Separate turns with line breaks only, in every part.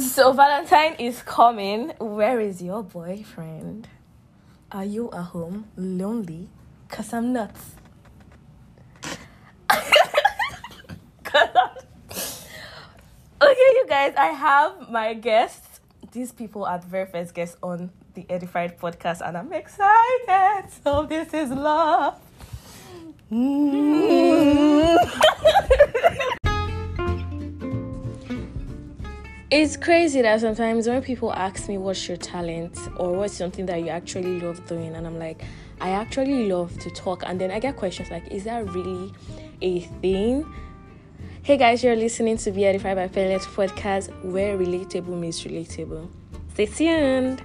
So Valentine is coming. Where is your boyfriend? Are you at home lonely? Cause I'm not. okay, you guys, I have my guests. These people are the very first guests on the Edified podcast, and I'm excited. So this is love. Mm. It's crazy that sometimes when people ask me what's your talent or what's something that you actually love doing, and I'm like, I actually love to talk, and then I get questions like, is that really a thing? Hey guys, you're listening to Be Edified by Fearless podcast where relatable means relatable. Stay tuned.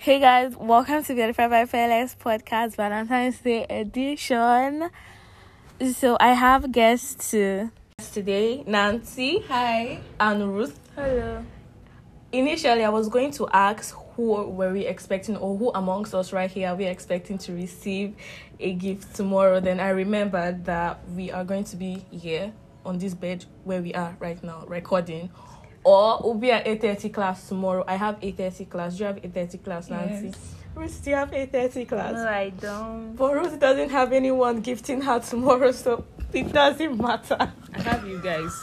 Hey guys, welcome to Be Edified by Fearless podcast Valentine's Day edition. So I have guests today, Nancy.
Hi.
And Ruth.
Hello.
Initially, I was going to ask who were we expecting, or who amongst us right here are we expecting to receive a gift tomorrow. Then I remembered that we are going to be here on this bed where we are right now, recording. Or we'll be at 8.30 class tomorrow. I have 8.30 class. Do you have 8.30 class, Nancy?
Yes.
Ruth, do you have 8.30 class?
No, I don't.
But Ruth doesn't have anyone gifting her tomorrow, so it doesn't matter.
I have you guys.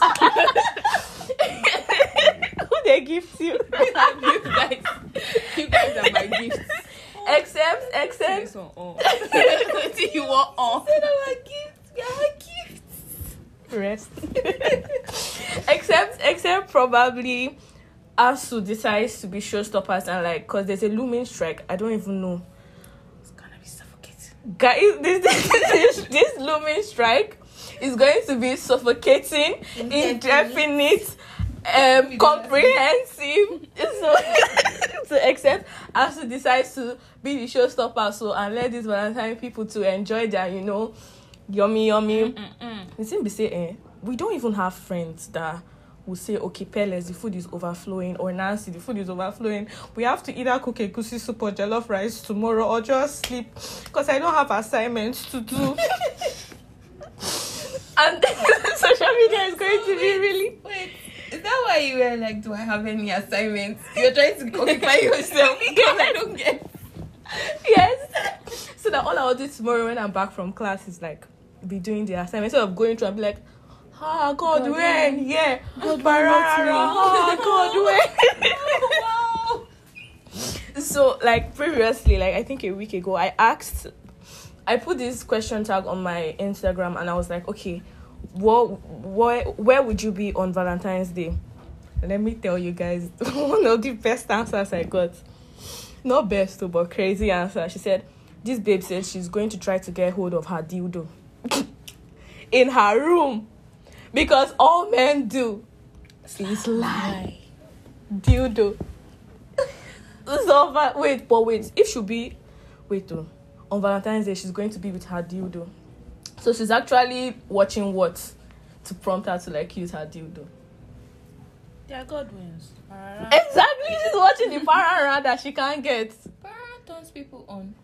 Who they gift you?
I have you guys. You guys are my gifts.
except, except.
This one on. What do you want on?
my gifts. We are gifts. Rest. except, except probably Asu decides to be showstoppers and like, cause there's a looming strike. I don't even know.
It's gonna be suffocating.
Guys, this this, this, this looming strike is going to be suffocating, indefinite, um, comprehensive. so, so except Asu decides to be the showstopper, so and let these Valentine people to enjoy their, you know, yummy yummy. The thing be say, eh, we don't even have friends that will say, okay, Peles, the food is overflowing, or Nancy, the food is overflowing. We have to either cook egusi soup or jollof rice tomorrow, or just sleep, because I don't have assignments to do. and social media is going to be really.
Wait. Is that why you were like, do I have any assignments? You're trying to occupy yourself because I don't get.
Yes. So that all I'll do tomorrow when I'm back from class is like be doing the assignment instead of going through and be like, ah, God,
God,
when?
when?
Yeah.
God,
Barara, ah, God, when? so like previously like i think a week ago i asked i put this question tag on my instagram and i was like okay what where, where would you be on valentine's day let me tell you guys one of the best answers i got not best but crazy answer she said this babe said she's going to try to get hold of her dildo in her room because all men do is lie. Dildo. So va- wait but wait if she be wait though. On valentine's day she's going to be with her dildo. So she's actually watching what to prompt her to like use her dildo.
They are Godwins.
exactly she's watching the parara that she can't get.
Para turns people on.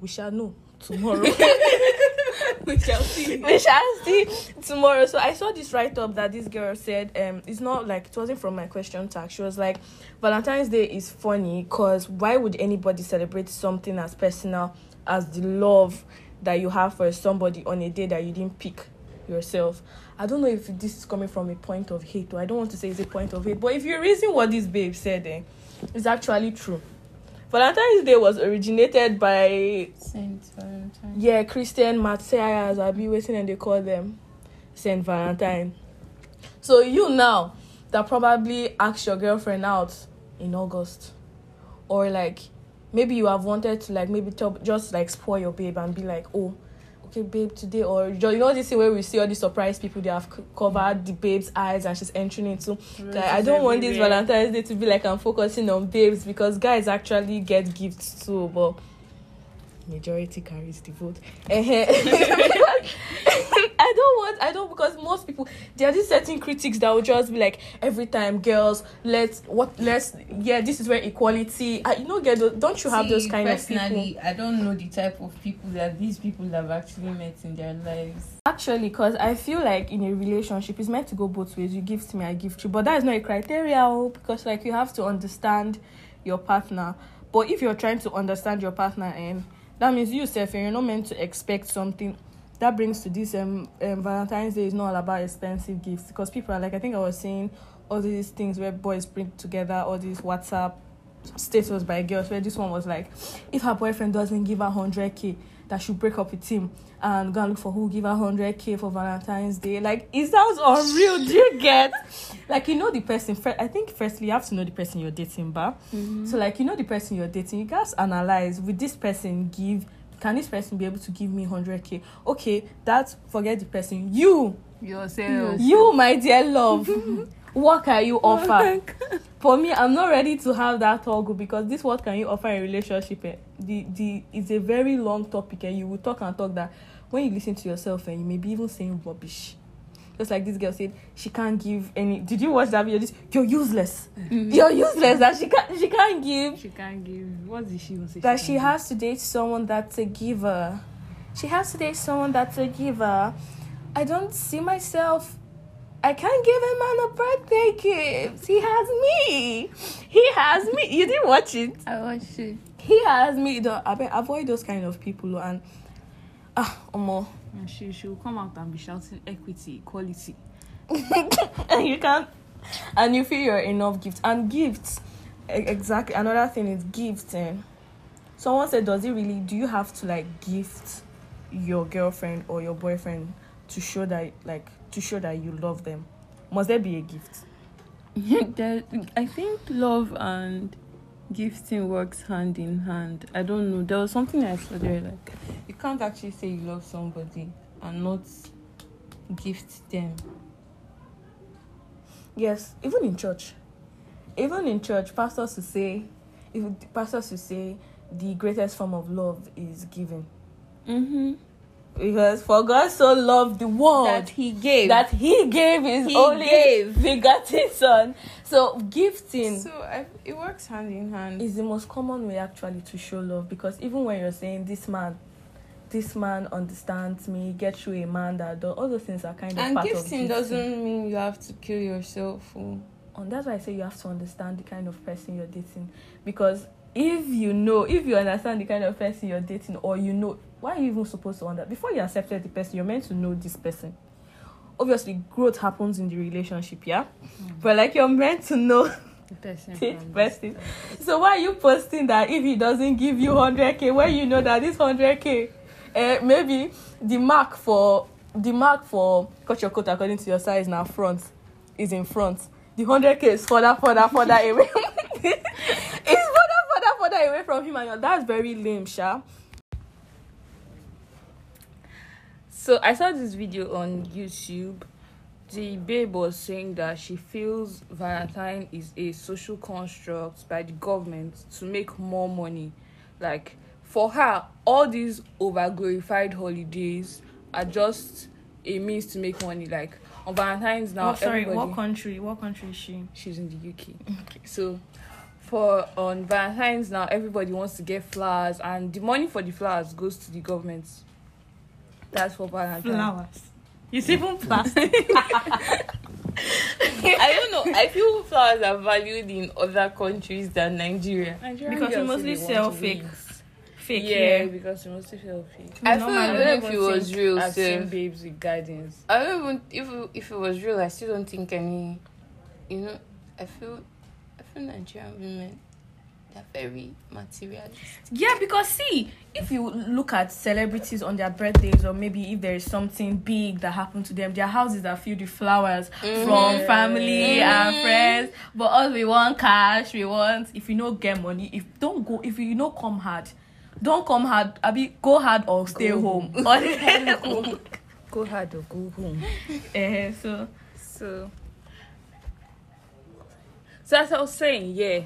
we shall know tomorrow
We shall see.
we shall see tomorrow. So I saw this write up that this girl said, um, it's not like it wasn't from my question tag. She was like, Valentine's Day is funny because why would anybody celebrate something as personal as the love that you have for somebody on a day that you didn't pick yourself? I don't know if this is coming from a point of hate, or I don't want to say it's a point of hate, but if you reason what this babe said, eh, it's actually true. Valentine's Day was originated by
Saint Valentine.
yeah, Christian Matthias, I'll be waiting and they call them Saint Valentine. So you now that probably asked your girlfriend out in August, or like maybe you have wanted to like maybe tell, just like spoil your babe and be like, oh, okay, babe, today or you know this thing where we see all these surprise people they have c- covered the babe's eyes and she's entering into. Like, I don't want this. Valentine's Day to be like I'm focusing on babes because guys actually get gifts too, but majority carries the vote. I don't want I don't because most people people there are these certain critics that will just be like every time girls let's what let's yeah this is where equality I, you know get those, don't you have those
See,
kind of people
personally, I don't know the type of people that these people have actually met in their lives.
Actually, because I feel like in a relationship, it's meant to go both ways. You give to me, I give to you. But that is not a criteria, oh, because like you have to understand your partner. But if you're trying to understand your partner, and that means you and you're not meant to expect something. That brings to this um, um Valentine's Day is not all about expensive gifts because people are like I think I was saying all these things where boys bring together all these WhatsApp status by girls where this one was like if her boyfriend doesn't give her 100k that should break up with him and go and look for who give her 100k for valentine's day. Like it sounds unreal. Do you get? Like you know the person i think firstly you have to know the person you're dating but so like you know the person you're dating you guys analyze with this person give can this person be able to give me 100k okay that's forget the person. You!
Yourself.
you my dear love. What can you offer for me i'm not ready to have that toggle because this what can you offer in relationship eh, the the is a very long topic and you will talk and talk that when you listen to yourself and you may be even saying rubbish just like this girl said she can't give any did you watch that video this you're useless you're useless that she can't she can't give
She can't give. What did she even say?
that she
can't
has to date someone that's a giver. She has to date someone that's a giver. I don't see myself. I can't give a man a birthday gift. He has me. He has me. You didn't watch it.
I watched it.
He has me. Don't, I mean, avoid those kind of people and ah, omo.
give? And she she will come out and be shouting equity, equality.
and you can't and you feel you're enough gifts and gifts exactly another thing is gifting someone said does it really do you have to like gift your girlfriend or your boyfriend to show that like to show that you love them must there be a gift
There- I think love and gifting works hand in hand. I don't know. There was something I saw there like you can't actually say you love somebody and not gift them.
yes even in church even in church pastors will say if pastors will say the greatest form of love is giving
Mm-hmm.
Because for god so loved the world
That he gave.
that he gave his
He
only
gave.
begotten son. So gifting
so I, it works hand in hand.
is the most common way actually to show love because even when you're saying this man, this man understands me, get through a man that does all those things are kind of
and
part of
gifting
gifting.
doesn't mean you have to kill yourself. Oh. oh.
And that's why I say you have to understand the kind of person you're dating because if you know, if you understand the kind of person you're dating, or you know, why are you even supposed to understand? Before you accepted the person, you're meant to know this person. Obviously, growth happens in the relationship, yeah. But like you're meant to know
The person.
this person. So why are you posting that if he doesn't give you 100k, when you know that this 100k, uh, maybe the mark for the mark for cut your coat according to your size now front is in front. The 100k is further, further, further away. it's further, further, further away from him, and that's very lame, Sha.
So I saw this video on YouTube. The babe was saying that she feels Valentine is a social construct by the government to make more money. Like for her, all these over glorified holidays are just a means to make money. Like on Valentine's now, oh, everybody
country? What country is she?
she's in the UK. Okay. So for on Valentine's now, everybody wants to get flowers, and the money for the flowers goes to the government. That's for Valentine's.
Flowers. It's even plastic.
I don't know. I feel flowers are valued in other countries than Nigeria.
Nigerian
Because we mostly sell
want to
fake. Fake
Yeah,
yeah.
because we mostly sell fake.
I
No,
feel
man,
I
I
don't
don't
know if it was real.
I've seen
Sef.
babes with guidance.
I don't even if it- if it was real. I still don't think any. You know, I feel I feel Nigerian women they're very materialistic.
Yeah, because see, if you look at celebrities on their birthdays, or maybe if there is something big that happened to them, their houses are filled with flowers from family and
Mhm.
friends. But us, we want cash. We want if you know get money. If don't go, if you know come hard, don't come hard. I be go hard or stay
Go
home.
home. Go hard or go home.
Eh, so
So, so as I was saying, yeah,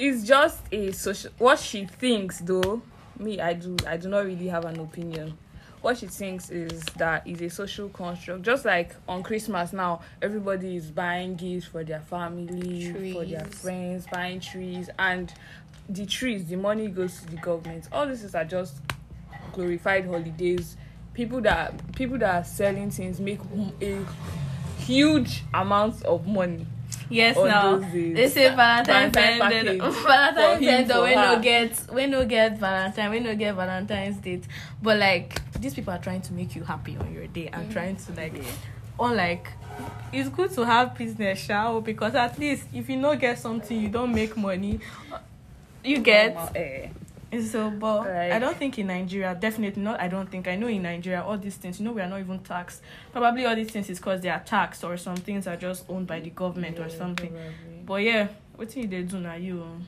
it's just a social. What she thinks, though, me, I do, I do not really have an opinion. what she thinks is that is a social construct. Just like on Christmas now, everybody is buying gifts for their family, for their
Trees.
friends, buying trees, and the trees, the money goes to the government. All this is are just glorified holidays. People that people that are selling things make a huge amount of money.
Yes,
on
now they say Valentine's
Valentine him,
ended.
for
We no get, we no get Valentine. We no get Valentine's date. But like these people are trying to make you happy on your day and trying to like, or like, it's good to have business, shall because at least if you no get something, you don't make money. You get
Normal, eh.
So, but
Like-
I don't think in Nigeria, definitely not. I don't think I know in Nigeria all these things. You know, we are not even taxed. Probably all these things is because they are taxed, or some things are just owned by the government or something.
probably.
But yeah, what thing they do now? You. um.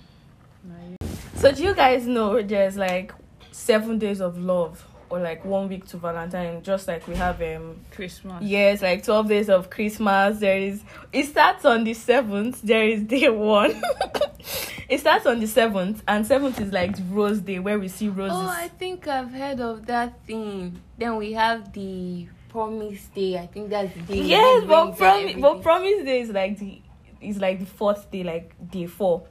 You-
So do you guys know there's like seven days of love, or like one week to Valentine, just like we have um
Christmas.
yes, like twelve days of Christmas. There is it starts on the seventh. There is day one. it starts on the seventh, and seventh is like rose day where we see roses.
Oh, I think I've heard of that thing. Then we have the promise day. I think that's the day.
yes, but promise, but promise day is like the is like the fourth day, like day four.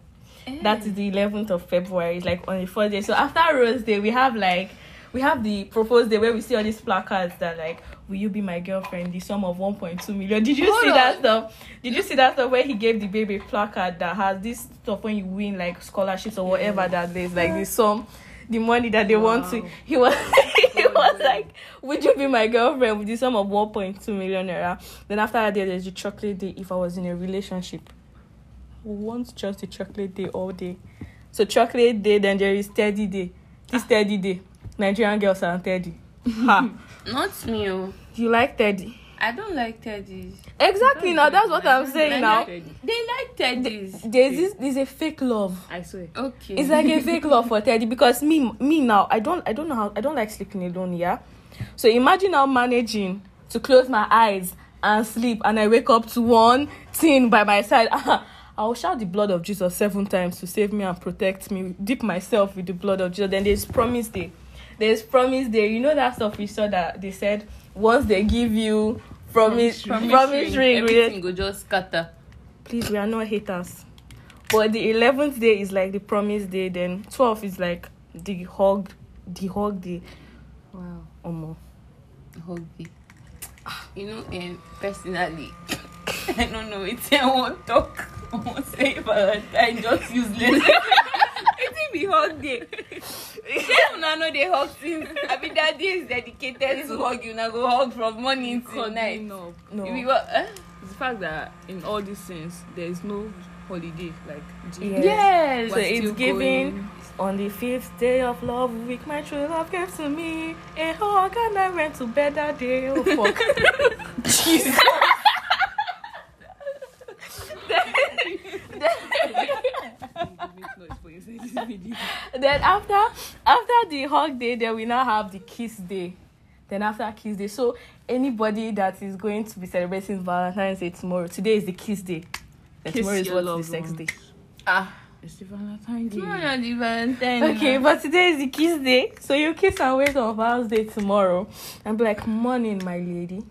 That is eh. the eleventh of February. It's like on the fourth day. So after Rose Day, we have like we have the proposed day where we see all these placards that like, "Will you be my girlfriend?" The sum of one point two million. Did you
Hold
see that stuff? Did you see that stuff where he gave the baby placard that has this stuff when you win like scholarships or whatever that there's like the sum, the money that they want to. He was he was like, "Would you be my girlfriend?" With the sum of one point two million naira. Then after that, day, there's the chocolate day. If I was in a relationship want just the chocolate day all day. So chocolate day, then there is teddy day. This teddy day. Nigerian girls are on teddy. Ha.
Not me. oh.
You like teddy?
I don't like teddies.
Exactly. Now that's what I'm saying
I
now.
They like teddies.
There's this. There's a fake love.
I swear.
Okay.
It's like a fake love for teddy because me, me now, I don't, I don't know how, I don't like sleeping alone. Yeah. So imagine now managing to close my eyes and sleep, and I wake up to one thing by my side. I'll shout the blood of Jesus seven times to save me and protect me. Dip myself with the blood of Jesus. Then there's promise day. There's promise day. You know that stuff we saw that they said once they give you promise promise, ring,
Everything go just scatter.
please we are not haters but the 11th day is like the promise day then 12 is like the hug the hug day
Wow.
Omo.
Huggy. You know, um, personally, I don't know. It's I won't talk. I won't say Valentine just useless. It's be hug day. Shey una no dey hug since. I mean that day is dedicated to hug you. Una go hug from morning till night.
No.
no
You be what? Eh?
It's the fact that in all these things there is no holiday like G-
Yeah.
Yes.
so it's
still
giving
going.
on the fifth day of love week my true love gave to me a hug and i went to bed that day oh fuck jesus
Make noise for you say this video.
then after after the hug day then we now have the kiss day then after kiss day so anybody that is going to be celebrating valentine's day tomorrow today is the kiss day then
Kiss
tomorrow is
your
what's the
loved
sex
ones.
day
Ah.
It's the Valentine Day.
Tomorrow na the Valentine.
okay
na.
but today is the kiss day so you kiss and wait on val's day tomorrow and be like morning my lady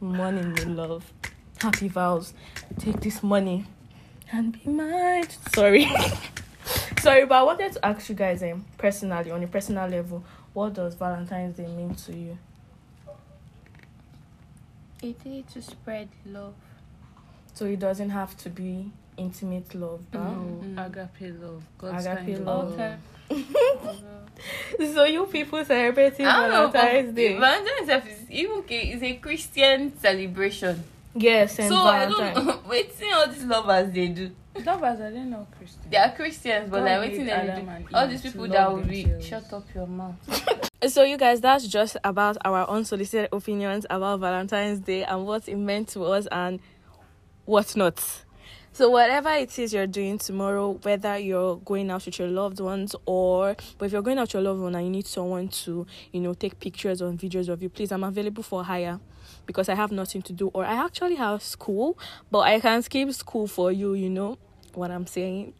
morning my love happy vows take this money and be mine sorry sorry but i wanted to ask you guys um, personally on a personal level what does valentine's day mean to you
A day to spread love.
So it doesn't have to be intimate love. Bah?
No,
Mm.
agape love. God's
Agape
kind of
love. So you people celebrating
I don't know.
Valentine's Day.
Valentine's Day is even okay. It's a Christian celebration.
Yes, and
so I
Valentine.
don't know. Waiting all these lovers they do.
Lovers are they not Christian?
They are Christians, but
God
like
made
waiting
and
do. All these people that will be shut up your mouth.
So you guys, that's just about our unsolicited opinions about Valentine's Day and what it meant to us and what not. So whatever it is you're doing tomorrow, whether you're going out with your loved ones or but if you're going out with your loved one and you need someone to, you know, take pictures or videos of you, please I'm available for hire because I have nothing to do or I actually have school, but I can skip school for you, you know what I'm saying.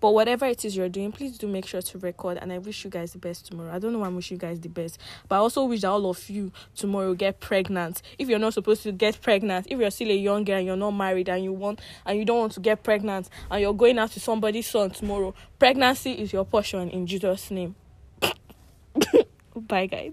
But whatever it is you're doing, please do make sure to record. And I wish you guys the best tomorrow. I don't know why I'm wishing you guys the best, but I also wish that all of you tomorrow get pregnant. If you're not supposed to get pregnant, if you're still a young girl and you're not married and you want and you don't want to get pregnant and you're going out to somebody's son tomorrow, pregnancy is your portion in Jesus' name. Bye, guys.